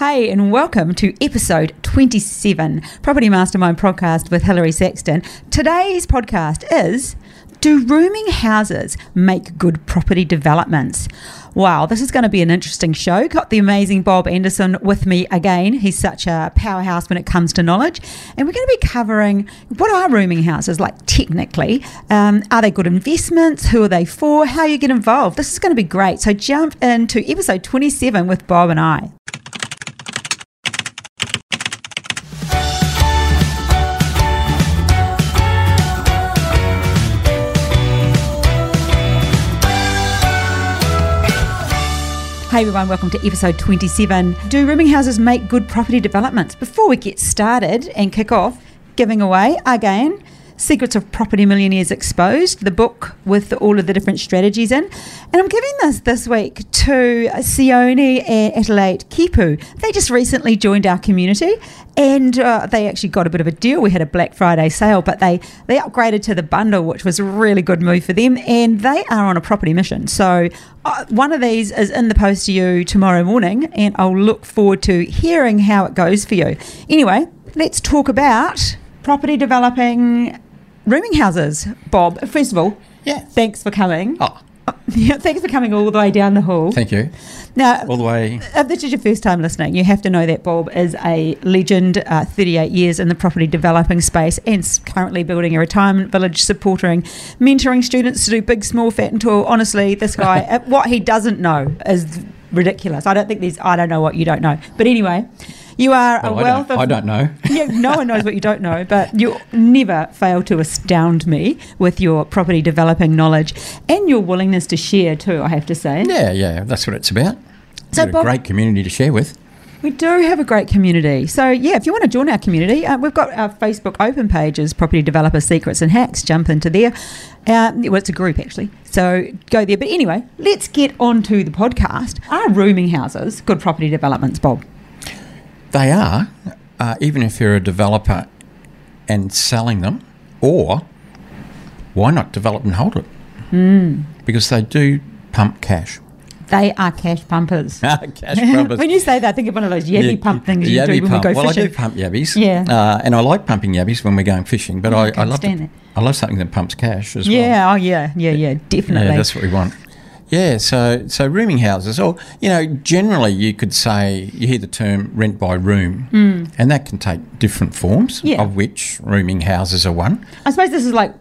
Hey, and welcome to episode 27, Property Mastermind podcast with Hilary Saxton. Today's podcast is Do rooming houses make good property developments? Wow, this is going to be an interesting show. Got the amazing Bob Anderson with me again. He's such a powerhouse when it comes to knowledge. And we're going to be covering what are rooming houses like technically? Um, are they good investments? Who are they for? How you get involved? This is going to be great. So jump into episode 27 with Bob and I. Hey everyone, welcome to episode 27. Do rooming houses make good property developments? Before we get started and kick off, giving away again Secrets of Property Millionaires Exposed, the book with all of the different strategies in. And I'm giving this this week to Sione and Adelaide Kipu. They just recently joined our community and uh, they actually got a bit of a deal. We had a Black Friday sale, but they, they upgraded to the bundle, which was a really good move for them. And they are on a property mission. So uh, one of these is in the post to you tomorrow morning, and I'll look forward to hearing how it goes for you. Anyway, let's talk about property developing rooming houses. Bob, first of all, Yeah. thanks for coming. Oh, Yeah, thanks for coming all the way down the hall. thank you. Now, All the way. if this is your first time listening, you have to know that Bob is a legend, uh, 38 years in the property developing space and currently building a retirement village, supporting, mentoring students to do big, small, fat, and tall. Honestly, this guy, uh, what he doesn't know is ridiculous. I don't think there's, I don't know what you don't know. But anyway, you are Well, a I, wealth don't, of I don't know. yeah, no one knows what you don't know, but you never fail to astound me with your property developing knowledge and your willingness to share too, I have to say. Yeah, yeah, that's what it's about. So, We've got Bob- a great community to share with. We do have a great community. So, yeah, if you want to join our community, uh, we've got our Facebook open pages, Property Developer Secrets and Hacks. Jump into there. Uh, well, it's a group actually. So go there. But anyway, let's get on to the podcast. Are rooming houses good property developments, Bob? They are, uh, even if you're a developer and selling them, or why not develop and hold it? Hmm. Because they do pump cash. They are cash pumpers. cash pumpers. when you say that, I think of one of those yabby Yeah, pump things you do when pump. we go well, fishing. I do pump yabbies. Yeah. Uh, and I like pumping yabbies when we're going fishing, but Oh, I, I I, love to- I love something that pumps cash as well. Yeah, oh yeah, yeah, yeah, definitely. Yeah, that's what we want. Yeah, so so rooming houses, or you know, generally you could say you hear the term rent by room, and that can take different forms. Yeah. Of which rooming houses are one. I suppose this is like,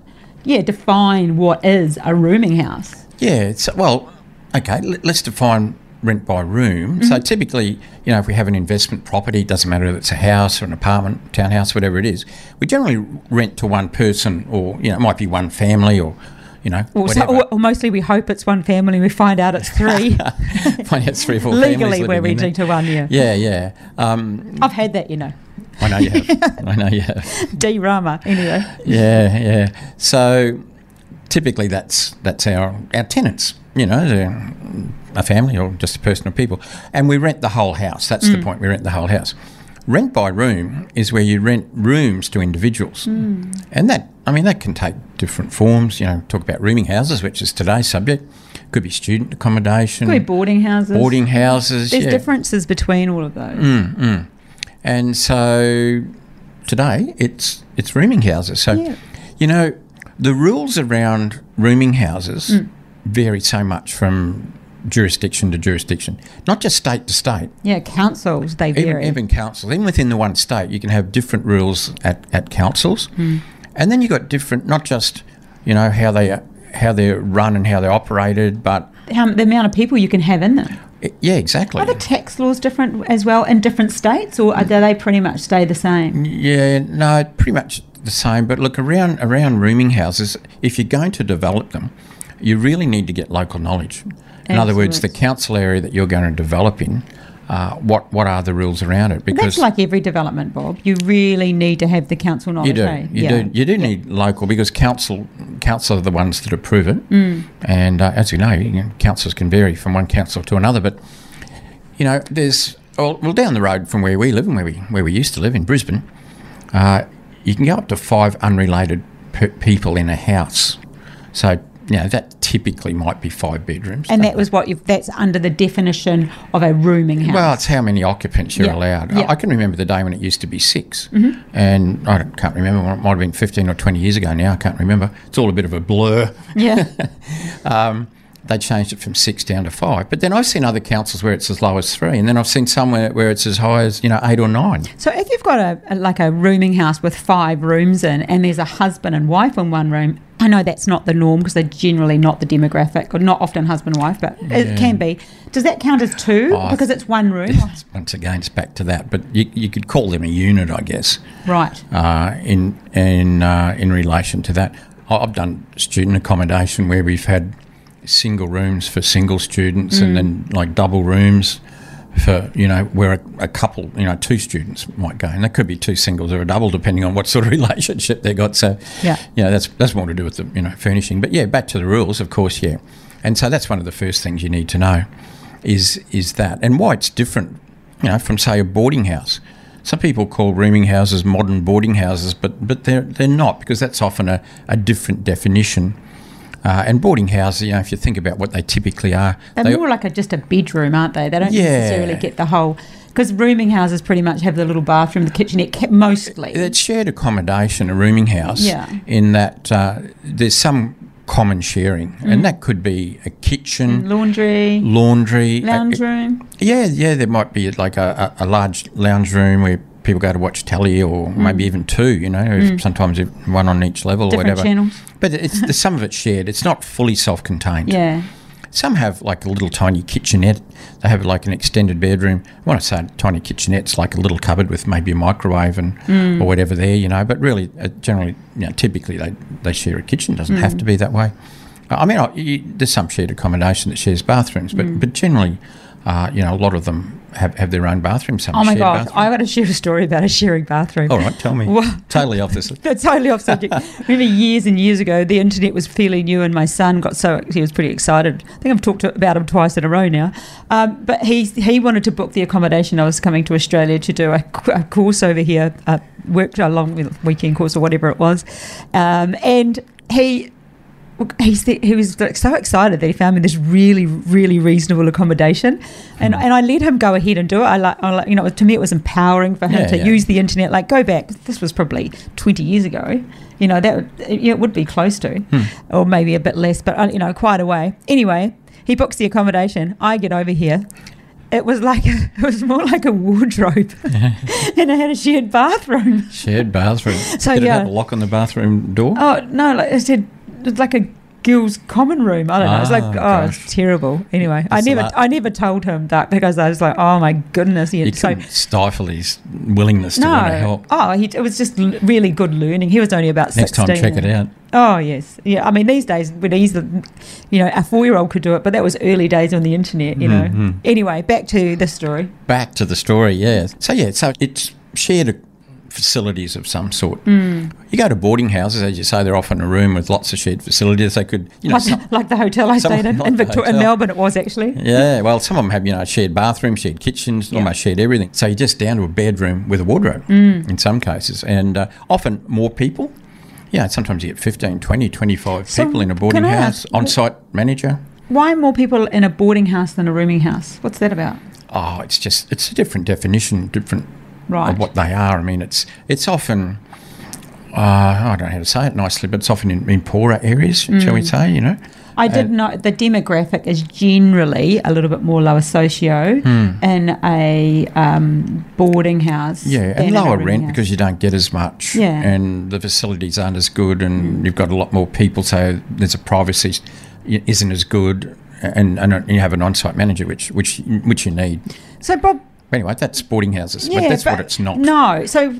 yeah, define what is a rooming house. Yeah, it's well, okay. Let, let's define rent by room. Mm-hmm. So typically, you know, if we have an investment property, it doesn't matter if it's a house or an apartment, townhouse, whatever it is, we generally rent to one person, or you know, it might be one family, or you know, Or, so, whatever. or, or mostly we hope it's one family, we find out it's three. Find out three four families Legally, we're renting to one, yeah. Yeah, yeah. Um, I've had that, you know. I know you have. I know you have. D Rama, anyway. Yeah, yeah. So typically that's that's our our tenants. You know, a family or just a person or people, and we rent the whole house. That's the point. We rent the whole house. Rent by room is where you rent rooms to individuals, and that I mean that can take different forms. You know, talk about rooming houses, which is today's subject. Could be student accommodation, Could be boarding houses. boarding houses. There's yeah. differences between all of those. Mm, mm. And so today it's it's rooming houses. So Yeah. you know the rules around rooming houses Mm. vary so much from jurisdiction to jurisdiction, not just state to state. Yeah, councils, they vary. even councils, even within the one state, you can have different rules at, at councils, Hmm. And then you've got different, not just you know how they how they're run and how they're operated, but How, the amount of people you can have in them. yeah, exactly. Are the tax laws different as well in different states, or are, do they pretty much stay the same? Yeah, no, pretty much the same. But look, around around rooming houses, if you're going to develop them, you really need to get local knowledge. In other words, the council area that you're going to develop in, uh, what what are the rules around it? Because that's like every development, Bob. You really need to have the council knowledge. you do, eh? you Yeah. do, you do need local because council council are the ones that approve it, Mm. and uh, as you know, you know, councils can vary from one council to another. But you know, there's well, well down the road from where we live and where we where we used to live in Brisbane, uh, you can go up to five unrelated pe- people in a house. So you know, that typically might be five bedrooms. And that was what you've, that's under the definition of a rooming house. Well, it's how many occupants you're Yeah. allowed. Yeah. Mm-hmm. I can remember the day when it used to be 6 and I can't remember. It might have been fifteen or twenty years ago now. I can't remember. It's all a bit of a blur. yeah. Um, they changed it from six down to five. But then I've seen other councils where it's as low as three, and then I've seen somewhere where it's as high as you know eight or nine. So if you've got a, a like a rooming house with five rooms in, and there's a husband and wife in one room, I know that's not the norm because they're generally not the demographic, or not often husband and wife, but it can be. Does that count as two Oh, because it's one room? Once again, it's back to that. But you, you could call them a unit, I guess. right. uh, in in uh, in relation to that. I've done student accommodation where we've had single rooms for single students and mm. then like double rooms for you know where a, a couple you know two students might go. And that could be two singles or a double depending on what sort of relationship they got. So Yeah. you know that's that's more to do with the you know furnishing. But yeah back to the rules of course yeah. And so that's one of the first things you need to know is is that. And why it's different you know from say a boarding house. Some people call rooming houses modern boarding houses but but they're they're not because that's often a, a different definition uh, and boarding houses you know if you think about what they typically are They're they, more like a, just a bedroom, aren't they? They don't Yeah. necessarily get the whole. Because rooming houses pretty much have the little bathroom, the kitchenette, mostly. it's shared accommodation a rooming house Yeah. in that uh, there's some common sharing Mm. and that could be a kitchen Laundry, laundry a- lounge room. Yeah, yeah, there might be like a, a, a large lounge room where people go to watch telly, or maybe even two. You know, if sometimes one on each level or Mm. Different whatever. channels. But it's the, some of it's shared. It's not fully self-contained. Yeah. Some have like a little tiny kitchenette. They have like an extended bedroom. When I say tiny kitchenette, it's like a little cupboard with maybe a microwave and Mm. or whatever there, you know. But really, uh, generally, you know, typically they, they share a kitchen. Doesn't have Mm. to be that way. I mean, I, you, there's some shared accommodation that shares bathrooms, but Mm. but generally, uh, you know, a lot of them have, have their own bathrooms. Some Oh my bathrooms. I got to share a story about a sharing bathroom. All right, tell me. Well- totally off this. That's totally off subject. Remember years and years ago, the internet was fairly new, and my son got so he was pretty excited. I think I've talked to, about him twice in a row now. Um, but he he wanted to book the accommodation. I was coming to Australia to do a course over here, uh, worked along with weekend course or whatever it was, um, and he. He, said- he was like so excited that he found me this really, really reasonable accommodation, and and I let him go ahead and do it. I like, I like you know, to me it was empowering for him Yeah, to yeah. use the internet. Like go back, this was probably twenty years ago. You know that it, it would be close to, Hmm. or maybe a bit less, but uh, you know quite a way. Anyway, he books the accommodation. I get over here. It was like a, it was more like a wardrobe, and I had a shared bathroom. Shared bathroom. So, Did it yeah. have a lock on the bathroom door? Oh no! Like I said, it was like a girls' common room. I don't know. It was like Ah, oh, gosh. it's terrible. Anyway, I That's never lot. I never told him that because I was like, oh my goodness, he you so stifle his willingness to want to help. Oh, he, it was just really good learning. He was only about Next 16. time, check it out. Oh, yes. Yeah, I mean, these days, would easily, you know, a four year old could do it, but that was early days on the internet, you know. Mhm. Anyway, back to the story. Back to the story, yeah. So yeah, so it's shared facilities of some sort. Mm. You go to boarding houses, as you say, they're often a room with lots of shared facilities. They could, you know, Like, some, like the hotel I stayed in like in, Victoria, in. Melbourne, it was actually. yeah. Well, some of them have, you know, shared bathrooms, shared kitchens, Yeah. almost shared everything. So you're just down to a bedroom with a wardrobe Mm. in some cases, and uh, often more people. Yeah, sometimes you get 15, 20, 25 So people in a boarding house, on-site manager. Why more people in a boarding house than a rooming house? What's that about? Oh, it's just it's a different definition, different Right. of what they are. I mean, it's it's often uh, I don't know how to say it nicely, but it's often in, in poorer areas, shall Mm. we say? You know, I did know the demographic is generally a little bit more lower socio Hmm. in a um, boarding house. yeah, and lower rent house. because you don't get as much, Yeah. Mm. and the facilities aren't as good, and you've got a lot more people, so there's a privacy isn't as good, and, and you have an on-site manager, which which which you need. So, Bob, Anyway, that's sporting houses, Yeah, but that's what it's not. No. So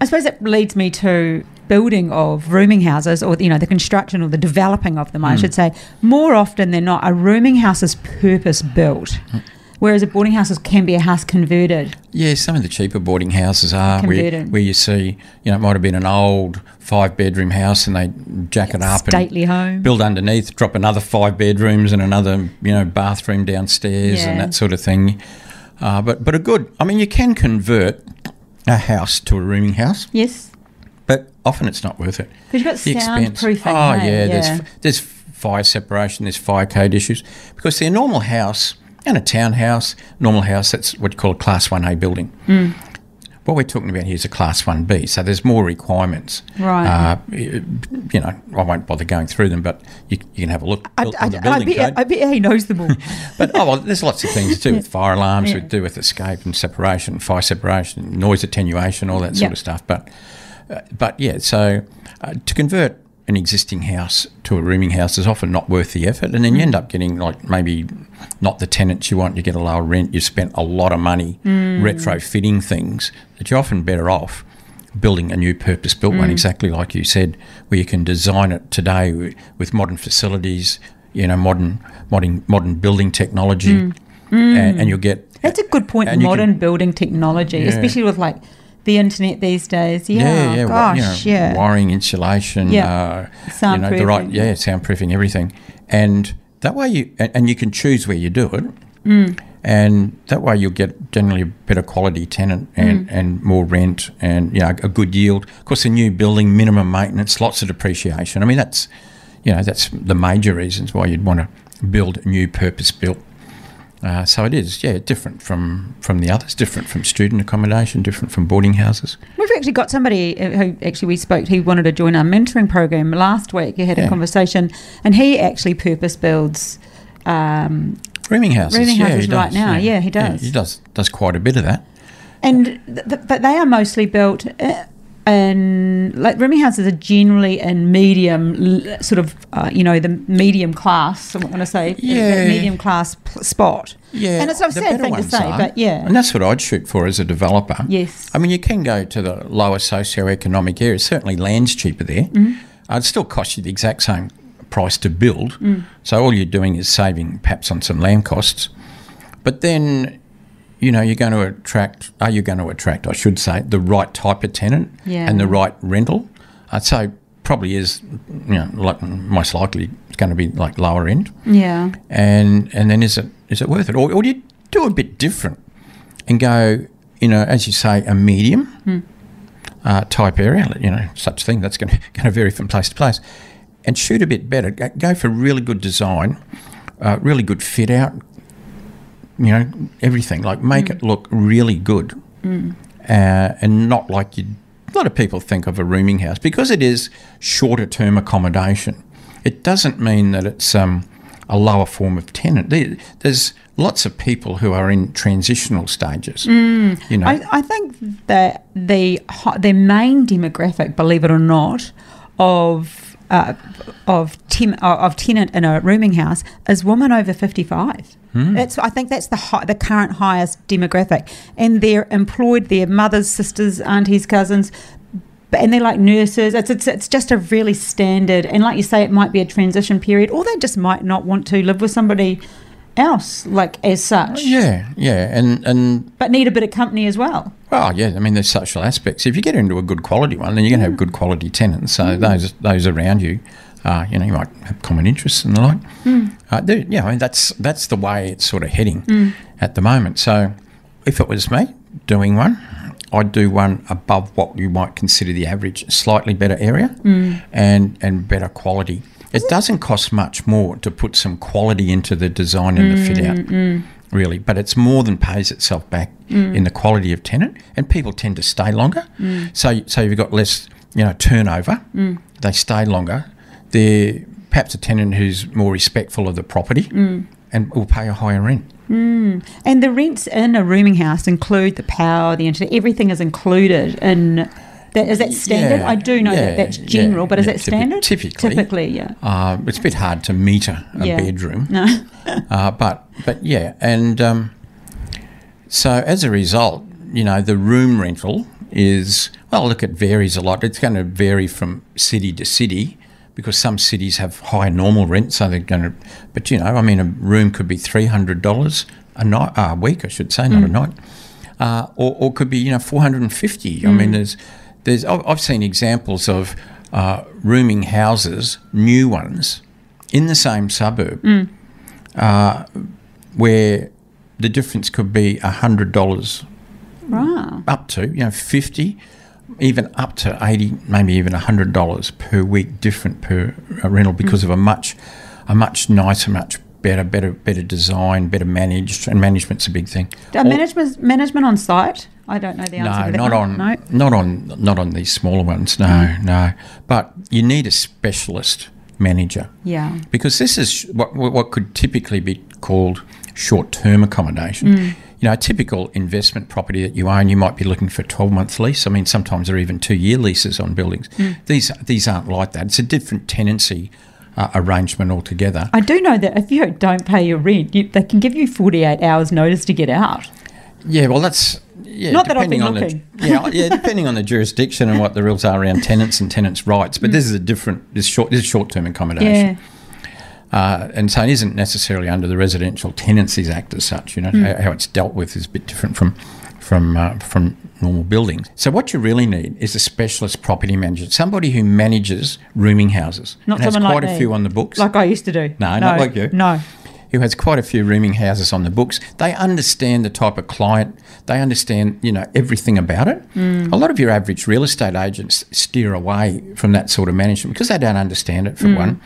I suppose that leads me to building of rooming houses or you know the construction or the developing of them Hmm. I should say more often than not a rooming house is purpose built Hmm. whereas a boarding house can be a house converted Yeah, some of the cheaper boarding houses are where, where you see, you know, it might have been an old five bedroom house and they jack it up stately and home build underneath, drop another five bedrooms and another, you know, bathroom downstairs Yeah. and that sort of thing. Uh, but but a good, I mean, you can convert a house to a rooming house. yes but often it's not worth it. Because you've got The expense. soundproofing. Oh hey? yeah, yeah. there's there's fire separation, there's fire code issues because the normal house and a townhouse, normal house, that's what you call a class one A building. Hmm. What we're talking about here is a class one B, so there's more requirements. Right. Uh, you know, I won't bother going through them, but you, you can have a look I, I, I, bet. I bet he knows them all. But oh well, there's lots of things to do with fire alarms, Yeah. to do with escape and separation, fire separation, noise attenuation, all that sort Yeah. of stuff. But uh, but yeah, so uh, to convert an existing house to a rooming house is often not worth the effort, and then you mm. end up getting like maybe not the tenants you want. You get a lower rent. You spent a lot of money mm. retrofitting things that you're often better off building a new purpose-built one, mm. exactly like you said, where you can design it today with, modern facilities, you know, modern modern modern building technology, And, and you'll get That's a good point. Modern can- building technology, Yeah. especially with like the internet these days. Yeah, yeah, yeah, gosh, you know, yeah. wiring, insulation, Yeah. uh, you know, the right, Soundproofing. yeah, soundproofing, everything, and that way you and, and you can choose where you do it, Mm. and that way you'll get generally a better quality tenant and, Mm. and more rent and you know a good yield. Of course, a new building, minimum maintenance, lots of depreciation. I mean, that's you know that's the major reasons why you'd want to build a new purpose built. Uh, so it is, yeah, different from, from the others, different from student accommodation, different from boarding houses. We've actually got somebody uh, who actually we spoke. He wanted to join our mentoring program last week. He had a conversation, and he actually purpose builds. Um, Rooming houses. Rooming yeah, houses right does, now, yeah, he does. he does does quite a bit of that. and th- th- but they are mostly built uh, and like rooming houses are generally in medium sort of uh, you know the medium class I'm not going to say Yeah. medium class p- spot Yeah, and it's a sad thing to say are. but yeah and that's what I'd shoot for as a developer. yes I mean, you can go to the lower socioeconomic areas. Certainly, land's cheaper there. Mm-hmm. Uh, it still costs you the exact same price to build. Mm. So all you're doing is saving perhaps on some land costs. But then, you know, you're going to attract. Are you going to attract? I should say the right type of tenant Yeah. and the right rental. I'd say probably is, you know, like most likely it's going to be like lower end yeah and and then is it is it worth it, or, or do you do a bit different and go, you know, as you say, a medium uh, type area, you know, such thing that's going to going to vary from place to place, and shoot a bit better. Go, go for really good design, uh, really good fit out, you know, everything. Like make it look really good, uh, and not like you. A lot of people think of a rooming house because it is shorter term accommodation. It doesn't mean that it's um, a lower form of tenant. There's lots of people who are in transitional stages. You know, I, I think that the ho- the main demographic, believe it or not, of uh, of ten, uh, of tenant in a rooming house is women over fifty five. That's I think that's the the current highest demographic, and they're employed. Their mothers, sisters, aunties, cousins. And they're like nurses. It's, it's it's just a really standard. And like you say, it might be a transition period, or they just might not want to live with somebody else, like as such. yeah, yeah, and and But need a bit of company as well. Well, yeah, I mean, there's social aspects. If you get into a good quality one, then you're going to have good quality tenants. So mm. those those around you, uh, you know, you might have common interests and the like. Mm. Uh, there- yeah, I mean, that's that's the way it's sort of heading mm. at the moment. So, if it was me doing one, I'd do one above what you might consider the average, slightly better area and and better quality. It doesn't cost much more to put some quality into the design and the fit out really, but it's more than pays itself back mm. in the quality of tenant, and people tend to stay longer. Mm. So, so you've got less, you know, turnover. Mm. They stay longer. They're perhaps a tenant who's more respectful of the property and will pay a higher rent. And the rents in a rooming house include the power, the internet, everything is included in. That, is that standard? Yeah, I do know yeah, that that's yeah, general, but is yeah, that standard? typically. Typically, yeah. Uh, it's a bit hard to meter a Yeah. bedroom. No. Uh, but but yeah, and um, so as a result, you know, the room rental is well. Look, it varies a lot. It's going to vary from city to city because some cities have high normal rent, so they're going to. But you know, I mean, a room could be three hundred dollars a night, uh, a week, I should say, not a night, uh, or or could be you know four hundred and fifty. I mean, there's there's I've I've seen examples of uh, rooming houses, new ones, in the same suburb uh, where the difference could be hundred dollars Right. up to you know fifty even up to 80 maybe even $100 per week different per uh, rental because Mm. of a much a much nicer much better better better design better managed and management's a big thing All- management management on site. I don't know the answer no to that not on No. not on not on these smaller ones no no but you need a specialist manager Yeah. because this is what, what could typically be called short-term accommodation. Mm. You know, a typical investment property that you own, you might be looking for a 12-month lease. I mean, sometimes there are even two-year leases on buildings. Mm. These these aren't like that. It's a different tenancy uh, arrangement altogether. I do know that if you don't pay your rent, you, they can give you 48 hours notice to get out. Yeah, well, that's yeah. Not depending on looking. the yeah, yeah, depending on the jurisdiction and what the rules are around tenants and tenants' rights. But this is a different. This short. This is short-term accommodation. Yeah. Uh, and so it isn't necessarily under the Residential Tenancies Act as such. You know how, how it's dealt with is a bit different from from uh, from normal buildings. So what you really need is a specialist property manager, somebody who manages rooming houses. Not and has quite like a me. few on the books. Like I used to do. No, not like you. No. who has quite a few rooming houses on the books. They understand the type of client. They understand, you know, everything about it. Mm. A lot of your average real estate agents steer away from that sort of management because they don't understand it. For Mm. one,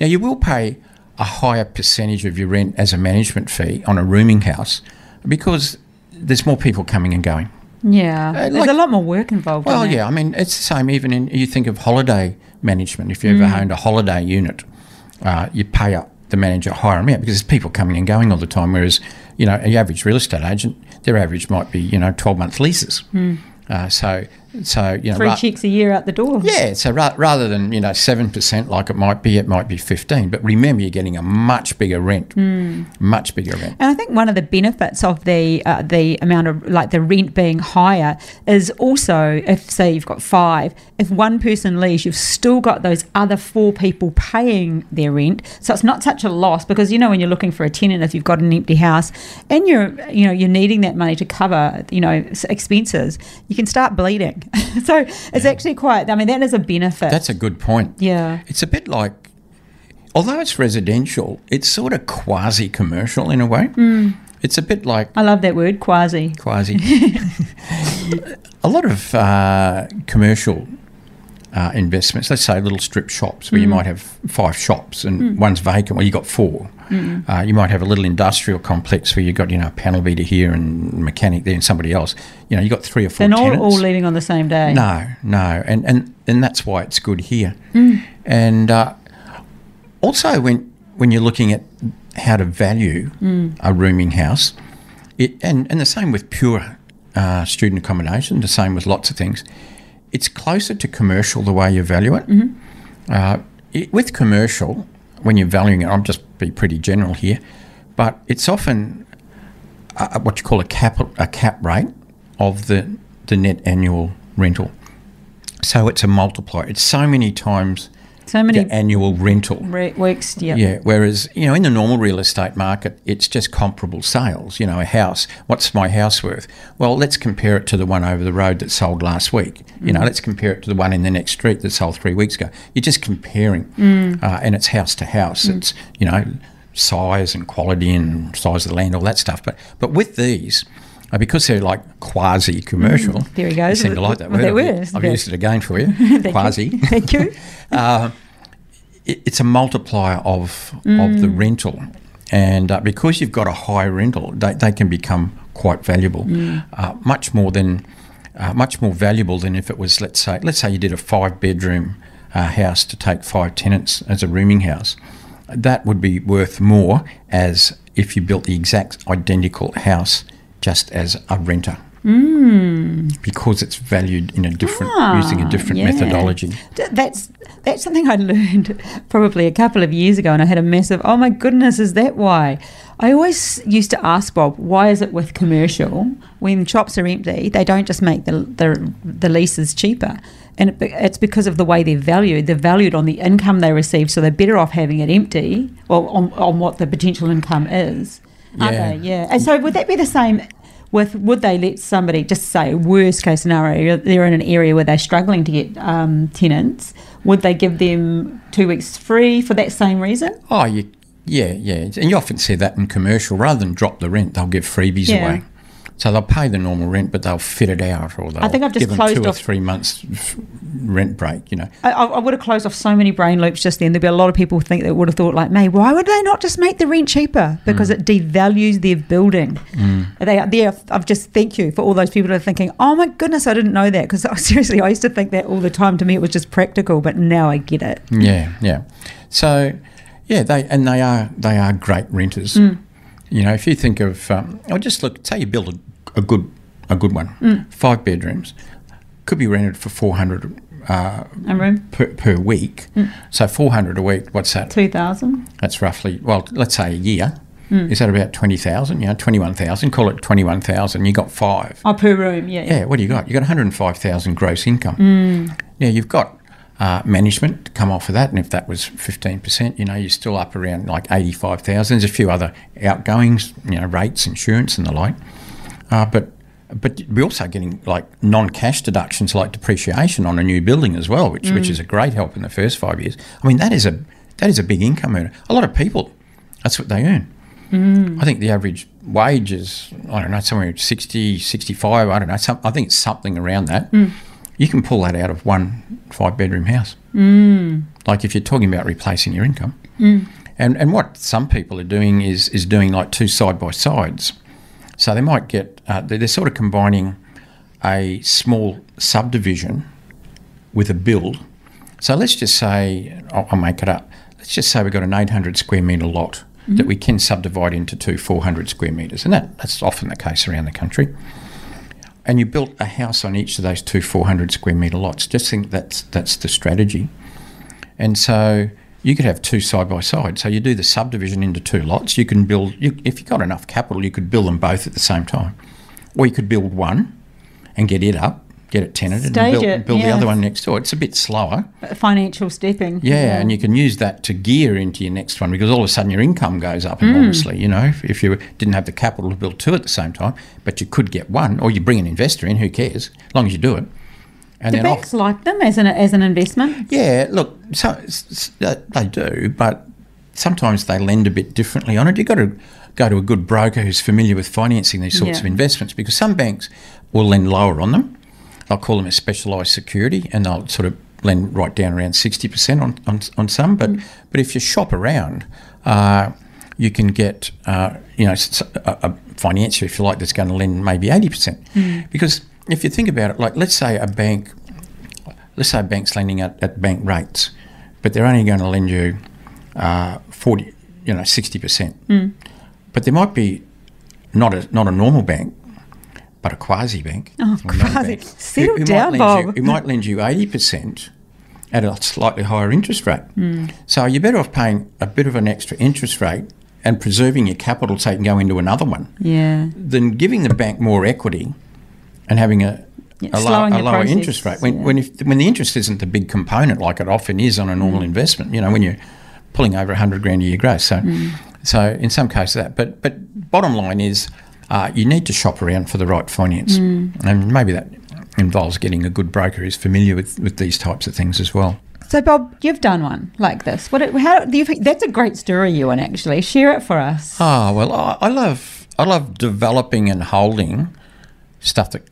now you will pay a higher percentage of your rent as a management fee on a rooming house because there's more people coming and going. Yeah. Uh, There's like- a lot more work involved. Well, in yeah, I mean, it's the same even in, you think of holiday management. If you ever owned a holiday unit, uh, you pay up the manager hire higher out because there's people coming and going all the time. Whereas, you know, the average real estate agent, their average might be, you know, 12 month leases. Uh, so, so, you know, Three ra- checks a year out the door. yeah, so ra- rather than, you know, 7% like it might be, it might be 15. But remember, you're getting a much bigger rent, much bigger rent. And I think one of the benefits of the uh, the amount of like the rent being higher is also if say you've got five, if one person leaves, you've still got those other four people paying their rent. So it's not such a loss because you know when you're looking for a tenant, if you've got an empty house and you're you know you're needing that money to cover you know expenses, you can start bleeding. so it's actually quite. I mean that is a benefit. That's a good point. yeah. It's a bit like, although it's residential, it's sort of quasi commercial in a way. Mm. It's a bit like I love that word, quasi. quasi. a lot of uh, commercial uh, investments, let's say little strip shops where you might have five shops and one's vacant, well, you've got four. Uh, you might have a little industrial complex where you've got, you know, a panel beater here and mechanic there and somebody else. You know, you've got three or 4 They're not tenants. all leaving on the same day. No, no, and and and that's why it's good here. And uh, also, when when you're looking at how to value a rooming house, it and and the same with pure uh, student accommodation. The same with lots of things. It's closer to commercial the way you value it. Uh, it with commercial, when you're valuing it, I'll just be pretty general here, but it's often uh, what you call a cap a cap rate of the the net annual rental. So it's a multiplier. It's so many times So many the annual rental. re- weeks. Yeah. Yeah. Whereas you know in the normal real estate market, it's just comparable sales. You know, a house. What's my house worth? Well, let's compare it to the one over the road that sold last week. You know, mm. let's compare it to the one in the next street that sold three weeks ago. You're just comparing, mm. uh, and it's house to house. Mm. It's you know size and quality and size of the land, all that stuff. But but with these. Uh, because they're like quasi commercial. There he goes. You seem to like that Well, word. I've- was. I've used it again for you. Thank quasi You. Thank you. uh, it, it's a multiplier of of the rental, and uh, because you've got a high rental, they, they can become quite valuable, uh, much more than uh, much more valuable than if it was let's say let's say you did a five bedroom uh, house to take five tenants as a rooming house. That would be worth more as if you built the exact identical house just as a renter. Because it's valued in a different, using a different Ah, yeah. methodology. That's that's something I learned probably a couple of years ago, and I had a massive. Oh my goodness, is that why? I always used to ask Bob, why is it with commercial when shops are empty, they don't just make the the, the leases cheaper, and it, it's because of the way they're valued. They're valued on the income they receive, so they're better off having it empty, well, on, on what the potential income is. Aren't Yeah. they? Yeah. And so would that be the same? With would they let somebody just say worst case scenario they're in an area where they're struggling to get um, tenants? Would they give them two weeks free for that same reason? Oh, you, yeah, yeah. And you often see that in commercial. Rather than drop the rent, they'll give freebies Yeah. away. So they'll pay the normal rent, but they'll fit it out, or they'll think I've just give them closed two or three months rent break. You know, I, I I would have closed off so many brain loops just then. There'd be a lot of people think that would have thought like me. Why would they not just make the rent cheaper? Because mm. it devalues their building. Mm. They, they, I've just thank you for all those people that are thinking, oh my goodness, I didn't know that. Because seriously, I used to think that all the time. To me, it was just practical, but now I get it. Yeah, yeah. So, yeah, they and they are they are great renters. Mm. You know, if you think of, um, I'll just look. Say you build a, a good a good one, five bedrooms, could be rented for four hundred uh, A room, per, per week. So four hundred a week. What's that? two thousand. That's roughly well, let's say a year. Is that about twenty thousand? You know, twenty one thousand. Call it twenty one thousand. You got five. Oh, per room, yeah. Yeah, what do you got? You got 105,000 gross income. Now you've got uh, management to come off of that, and if that was 15%, you know, you're still up around like 85,000. There's a few other outgoings, you know, rates, insurance, and the like. Uh, but but we're also getting like non-cash deductions like depreciation on a new building as well, which which is a great help in the first five years. I mean, that is a that is a big income earner. A lot of people, that's what they earn. I think the average wage is, I don't know, somewhere 60, 65, I don't know. Some, I think it's something around that. You can pull that out of one five bedroom house. Mm. Like if you're talking about replacing your income. And, and what some people are doing is, is doing like two side by sides. So they might get, uh, they're, they're sort of combining a small subdivision with a build. So let's just say, I'll, I'll make it up. Let's just say we've got an 800 square metre lot that we can subdivide into two 400 square metres, and that, that's often the case around the country. And you built a house on each of those two 400 square metre lots. Just think that's that's the strategy. And so you could have two side by side. So you do the subdivision into two lots. You can build, you, if you've got enough capital, you could build them both at the same time. Or you could build one and get it up, get it tenanted, Stage and build, it, build the other one next door. It's a bit slower. Financial stepping. Yeah, and you can use that to gear into your next one because all of a sudden your income goes up Mm. enormously. You know, if, if you didn't have the capital to build two at the same time, but you could get one, or you bring an investor in, who cares, as long as you do it. And Do then off- banks like them as an as an investment? yeah, look, so, they do, but sometimes they lend a bit differently on it. You've got to go to a good broker who's familiar with financing these sorts Yeah. of investments because some banks will lend lower on them. They'll call them a specialised security and they'll sort of lend right down around 60% on, on, on some. But, but if you shop around, uh, you can get, uh, you know, a, a financier, if you like, that's going to lend maybe 80%. Because if you think about it, like let's say a bank let's say a bank's lending at, at bank rates, but they're only going to lend you uh, 40, you know, 60%. But there might be not a, not a normal bank, but a quasi bank. Oh, quasi. bank, who- Settle who might down, lend Bob. You, who might lend you 80% at a slightly higher interest rate. Hmm. So you're better off paying a bit of an extra interest rate and preserving your capital so you can go into another one Yeah. than giving the bank more equity and having a, Yeah, a, low, a lower process, interest rate. When, yeah. when, if, when the interest isn't the big component like it often is on a Mm. normal investment, you know, when you're pulling over 100 grand a year gross. So, Mm. so in some cases that. But, but bottom line is uh, you need to shop around for the right finance. Mm. And maybe that involves getting a good broker who's familiar with, with these types of things as well. So, Bob, you've done one like this. What? How do you? think- That's a great story, you and actually share it for us. Oh well, I, I love I love developing and holding stuff that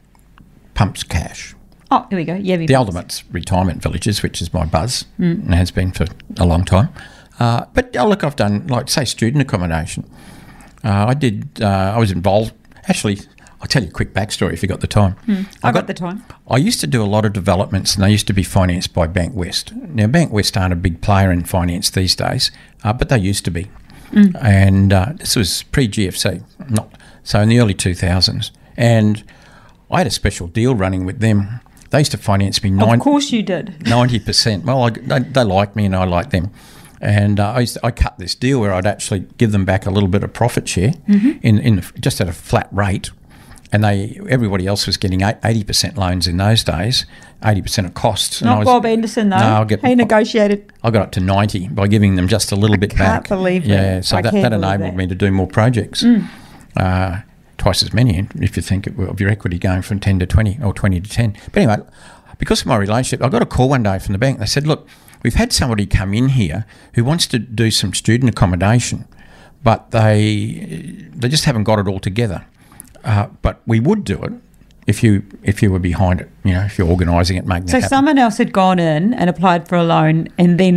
pumps cash. Oh, here we go. Yeah, The ultimate's retirement villages, which is my buzz and has been for a long time. Uh, but oh, look, I've done like say student accommodation. Uh, I did. Uh, I was involved. Actually, I'll tell you a quick backstory if you got the time. I got the time. I used to do a lot of developments, and they used to be financed by Bankwest. Now, Bankwest aren't a big player in finance these days, uh, but they used to be. And uh, this was pre GFC, not so in the early 2000s. And I had a special deal running with them. They used to finance me nine, Of course, you did. ninety percent. Well, I, they, they like me and I like them, and uh, I, used to, I cut this deal where I'd actually give them back a little bit of profit share in, in just at a flat rate, and they everybody else was getting eighty percent loans in those days, eighty percent of costs. and I Not was- Bob Anderson though. No, get- he negotiated. I got up to ninety by giving them just a little bit can't back. believe that. Yeah, so I that, can't that enabled that. Mm. me to do more projects. Uh, twice as many if you think of of your equity going from 10 to 20 or 20 to 10. But anyway, because of my relationship, I got a call one day from the bank. They said, look, we've had somebody come in here who wants to do some student accommodation, but they they just haven't got it all together. uh, but we would do it if you if you were behind it. You know, if you're organising it, making So it happen. someone else had gone in and applied for a loan, and then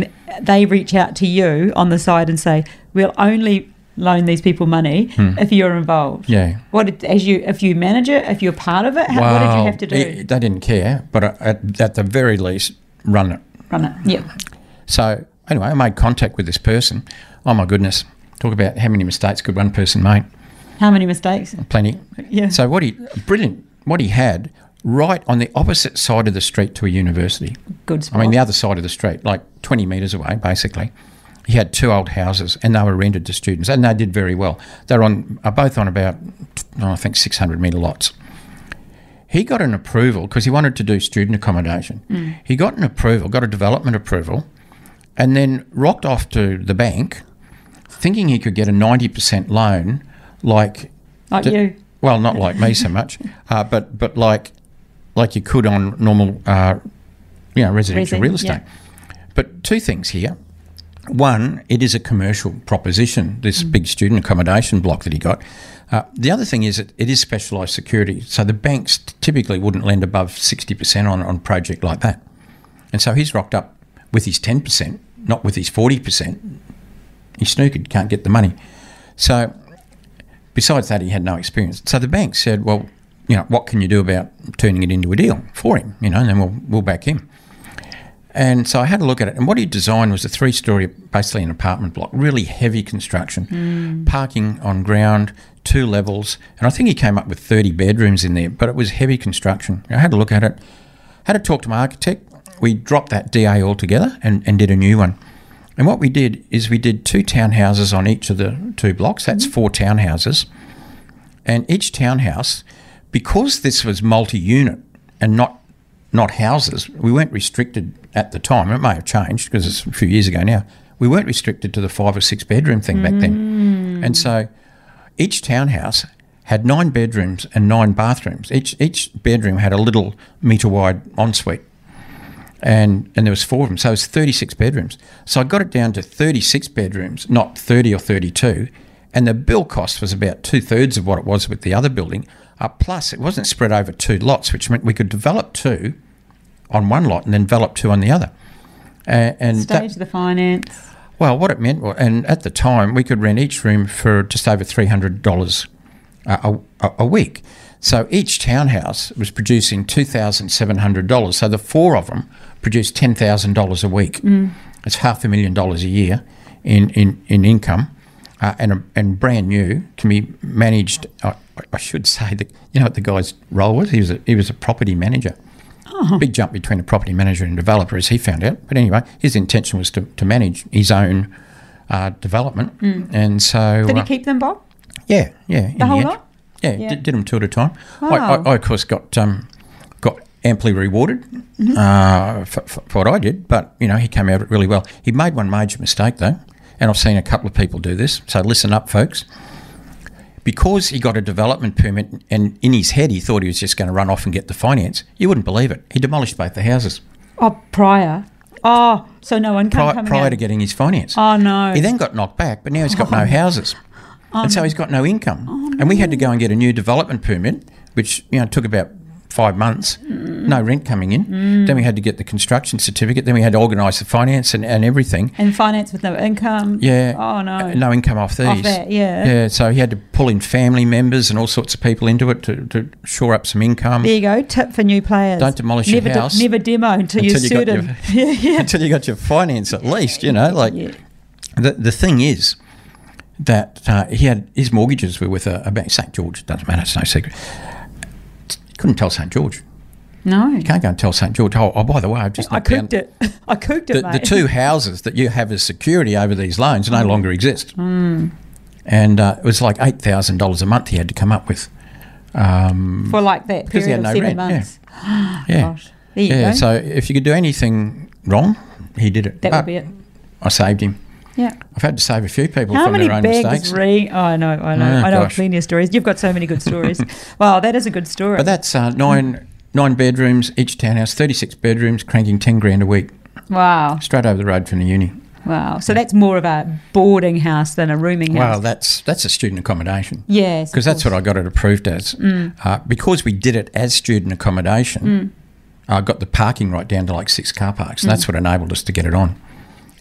they reach out to you on the side and say, "We'll only loan these people money if you're involved." Hmm. yeah. What did, as you if you manage it, if you're part of it, how, what did you have to do? it- they didn't care, but at, at the very least, run it. Run it. Yep. So anyway, I made contact with this person. Oh my goodness! Talk about how many mistakes could one person make? How many mistakes? Plenty. Yeah. So what he brilliant what he had right on the opposite side of the street to a university. Good spot. I mean the other side of the street, like twenty metres away, basically. He had two old houses, and they were rented to students, and they did very well. They're on are both on about oh, I think six hundred metre lots. He got an approval because he wanted to do student accommodation. He got an approval, got a development approval, and then rocked off to the bank, thinking he could get a ninety percent loan, like like d- you. well, not like me so much, uh, but but like like you could on normal, uh, you know, residential Resi, real estate. yeah. But two things here. One, it is a commercial proposition. This Mm. big student accommodation block that he got. Uh, the other thing is it is specialised security, so the banks typically wouldn't lend above sixty percent on on a project like that. And so he's rocked up with his ten percent, not with his forty percent. He's snookered, can't get the money. So besides that, he had no experience. So the bank said, well, you know, what can you do about turning it into a deal for him? You know, and then we'll, we'll back him. And so I had a look at it, and what he designed was a three-story, basically an apartment block, really heavy construction, hmm. parking on ground, two levels, and I think he came up with 30 bedrooms in there, but it was heavy construction. I had a look at it, had to talk to my architect. We dropped that DA altogether and, and did a new one. And what we did is we did two townhouses on each of the two blocks. That's hmm. four townhouses. And each townhouse, because this was multi-unit and not not houses, we weren't restricted at the time. It may have changed because it's a few years ago now. We weren't restricted to the five or six bedroom thing back then. And so each townhouse had nine bedrooms and nine bathrooms. Each each bedroom had a little metre wide ensuite and and there was four of them, so it was 36 bedrooms. So I got it down to 36 bedrooms, not 30 or 32, and the bill cost was about two thirds of what it was with the other building. Uh, plus, it wasn't spread over two lots, which meant we could develop two on one lot and then develop two on the other. Uh, and that- Stage the finance. well, what it meant, and at the time, we could rent each room for just over three hundred dollars a, a, a week. So each townhouse was producing two thousand seven hundred dollars. So the four of them produced ten thousand dollars a week. It's half a million dollars a year in in, in income, uh, and a, and brand new can be managed. I I should say that you know what the guy's role was. He was a, he was a property manager. Big jump between a property manager and developer, as he found out. But anyway, his intention was to, to manage his own uh, development, and so Did uh, he keep them, Bob? yeah, yeah, The whole end. lot? Yeah, Yeah. Did, did them two at a time. I, I, I of course got um, got amply rewarded Mm-hmm. uh, for, for, for what I did, but you know he came out of it really well. He made one major mistake though, and I've seen a couple of people do this. So listen up, folks. Because he got a development permit, and in his head he thought he was just going to run off and get the finance. You wouldn't believe it. He demolished both the houses Oh, prior. Oh, so no income prior, coming prior out. to getting his finance. Oh no. He then got knocked back, but now he's got no oh, houses. and so oh, he's got no income. Oh, And we had to go and get a new development permit, which you know took about five months. Mm. No rent coming in. Then we had to get the construction certificate. Then we had to organise the finance and, and everything. and finance with no income. Yeah. Oh no. No income off these. Off that, yeah. Yeah. So he had to pull in family members and all sorts of people into it to, to shore up some income. There you go. Tip for new players. Don't demolish your never house never demo until, you're until you got certain. yeah, yeah. until you got your finance at least, you know, like Yeah. the the thing is that uh, he had his mortgages were with a, a bank, St George. Doesn't matter, it's no secret. Couldn't tell St George. No. You can't go and tell St George. Oh, oh by the way, I've just I knocked down cooked it. I cooked it, the, the two houses that you have as security over these loans Mm. no longer exist. And uh, it was like eight thousand dollars a month he had to come up with. Um, for like that Because he period had of no rent, yeah. months. yeah, Gosh. Yeah. go. So if you could do anything wrong, he did it. that But would be it. I saved him. Yeah. I've had to save a few people How from many their own bags mistakes. re? Oh, I know, I know, Oh, I know gosh. plenty of stories. You've got so many good stories. wow, that is a good story. But that's uh, nine nine bedrooms, each townhouse, thirty six bedrooms, cranking ten grand a week, wow, straight over the road from the uni. Wow. So that's more of a boarding house than a rooming house. Well, that's that's a student accommodation. yes. Because that's what I got it approved as. Mm. Uh, because we did it as student accommodation, I got the parking right down to like six car parks. Mm. And that's what enabled us to get it on.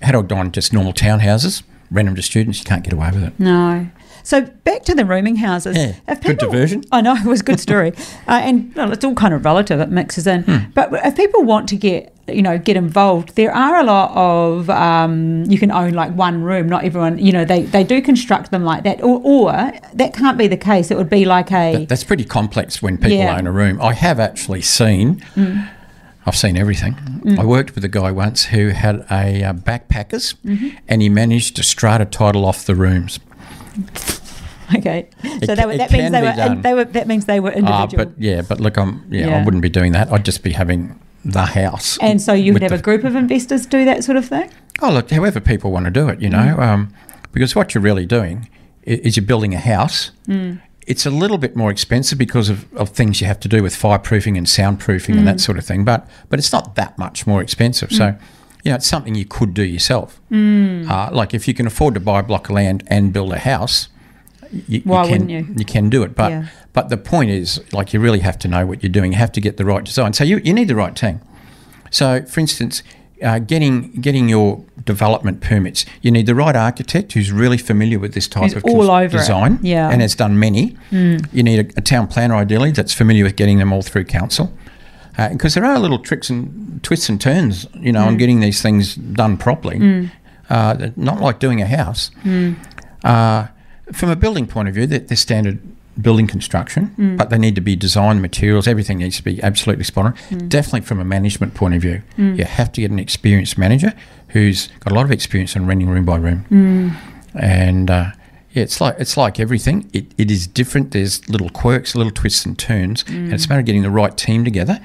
Had I gone just normal townhouses, rent them to students, you can't get away with it. No. So back to the rooming houses. Yeah, If good diversion. I know it was a good story, uh, and well, it's all kind of relative. It mixes in. Hmm. But if people want to get you know get involved, there are a lot of um, you can own like one room. Not everyone, you know, they they do construct them like that, or or that can't be the case. It would be like a That, that's pretty complex when people Yeah. own a room. I have actually seen, I've seen everything. I worked with a guy once who had a uh, backpackers and he managed to strata title off the rooms. okay. So that, would- it that means they were done. they were that means they were Ah, individual. but yeah, but look, I'm yeah, Yeah. I wouldn't be doing that. I'd just be having the house. and so you would have the- a group of investors do that sort of thing. Oh, look, however people want to do it, you know, Mm. um, because what you're really doing is you're building a house. Mm. It's a little bit more expensive because of, of things you have to do with fireproofing and soundproofing and Mm. that sort of thing, but but it's not that much more expensive. So, you know, it's something you could do yourself. Mm. Uh, like if you can afford to buy a block of land and build a house, you, Why can, wouldn't you? can do it. But Yeah. but the point is, like, you really have to know what you're doing. You have to get the right design. So you, you need the right team. So, for instance, uh, getting getting your development permits, you need the right architect who's really familiar with this type Who's of cons- over it, design, yeah. and has done many. You need a, a town planner, ideally, that's familiar with getting them all through council, because there are little tricks and twists and turns, you know, on getting these things done properly. Uh, not like doing a house. Uh, from a building point of view, they're, they're standard building construction, mm. but they need to be designed materials. Everything needs to be absolutely spot on. Mm. Definitely from a management point of view, mm. you have to get an experienced manager who's got a lot of experience in renting room by room. And uh, yeah, it's like it's like everything. It, it is different. There's little quirks, little twists and turns, and it's a matter of getting the right team together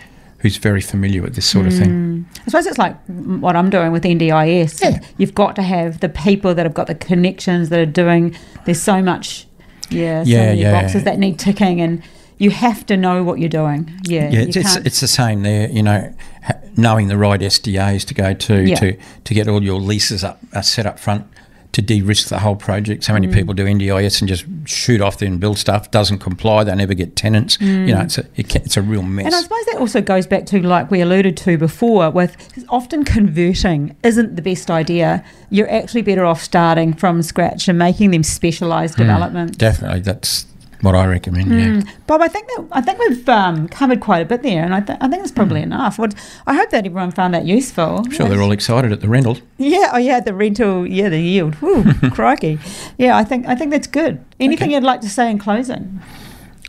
who's very familiar with this sort of thing. I suppose it's like what I'm doing with NDIS. Yeah. You've got to have the people that have got the connections that are doing. There's so much, yeah, so Yeah, many yeah. boxes that need ticking, and you have to know what you're doing. Yeah, Yeah, it's, it's, it's the same there. You know, ha- knowing the right SDAs to go to Yeah. to to get all your leases up uh, set up front to de-risk the whole project. So Mm. many people do NDIS and just shoot off there and build stuff. Doesn't comply. They never get tenants. You know, it's a it ca it's a real mess. Mm. And I suppose that also goes back to like we alluded to before with often converting isn't the best idea. You're actually better off starting from scratch and making them specialised developments. Definitely, that's what I recommend. Yeah. Hmm. Bob, I think that I think we've um, covered quite a bit there, and I, th- I think it's probably hmm. enough. What I hope that everyone found that useful. I'm sure they're all excited at the rental. Yeah, oh yeah, the rental, yeah, the yield. Whew, crikey. Yeah, I think I think that's good. Anything Okay. you'd like to say in closing?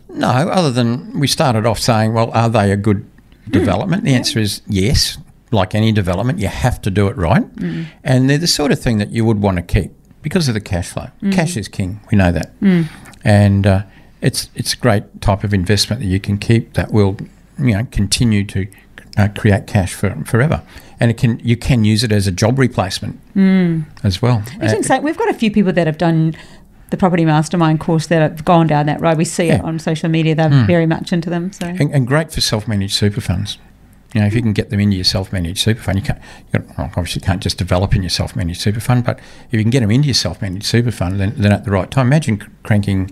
No, other than we started off saying, well, are they a good hmm. development? The answer is yes. Like any development, you have to do it right. And they're the sort of thing that you would want to keep because of the cash flow. Cash is king. We know that. And uh, it's, it's a great type of investment that you can keep that will you know, continue to uh, create cash for, forever. And it can you can use it as a job replacement as well. I can say we've got a few people that have done the property mastermind course that have gone down that road. We see it on social media; they're Mm. very much into them. So and, and great for self-managed super funds. You know, if you can get them into your self-managed super fund, you can't. You obviously, you can't just develop in your self-managed super fund, but if you can get them into your self-managed super fund, then, then at the right time, imagine cranking,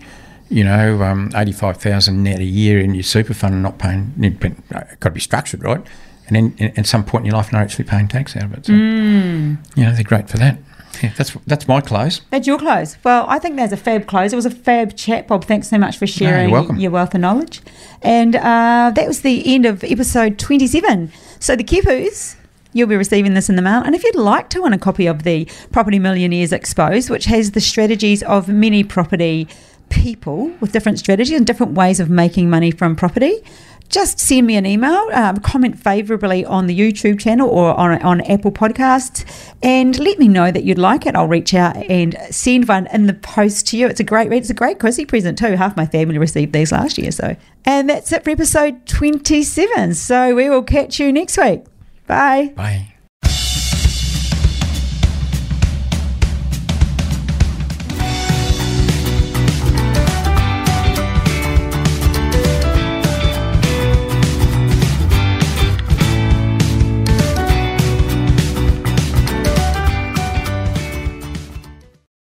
you know, um, eighty-five thousand net a year in your super fund and not paying. You've been, uh, got to be structured right, and then at some point in your life, not actually paying tax out of it. So, Mm. you know, they're great for that. Yeah, that's that's my close. that's your close. Well, I think there's a fab close. It was a fab chat, Bob. Thanks so much for sharing welcome. your wealth of knowledge. And uh, that was the end of episode 27. So the Kipus. You'll be receiving this in the mail. And if you'd like to win a copy of the Property Millionaires Exposed, which has the strategies of many property people with different strategies and different ways of making money from property, just send me an email, um, comment favourably on the YouTube channel or on, on Apple Podcasts, and let me know that you'd like it. I'll reach out and send one in the post to you. It's a great. It's a great Chrissy present too. Half my family received these last year. So, and that's it for episode 27. So we will catch you next week. Bye. Bye.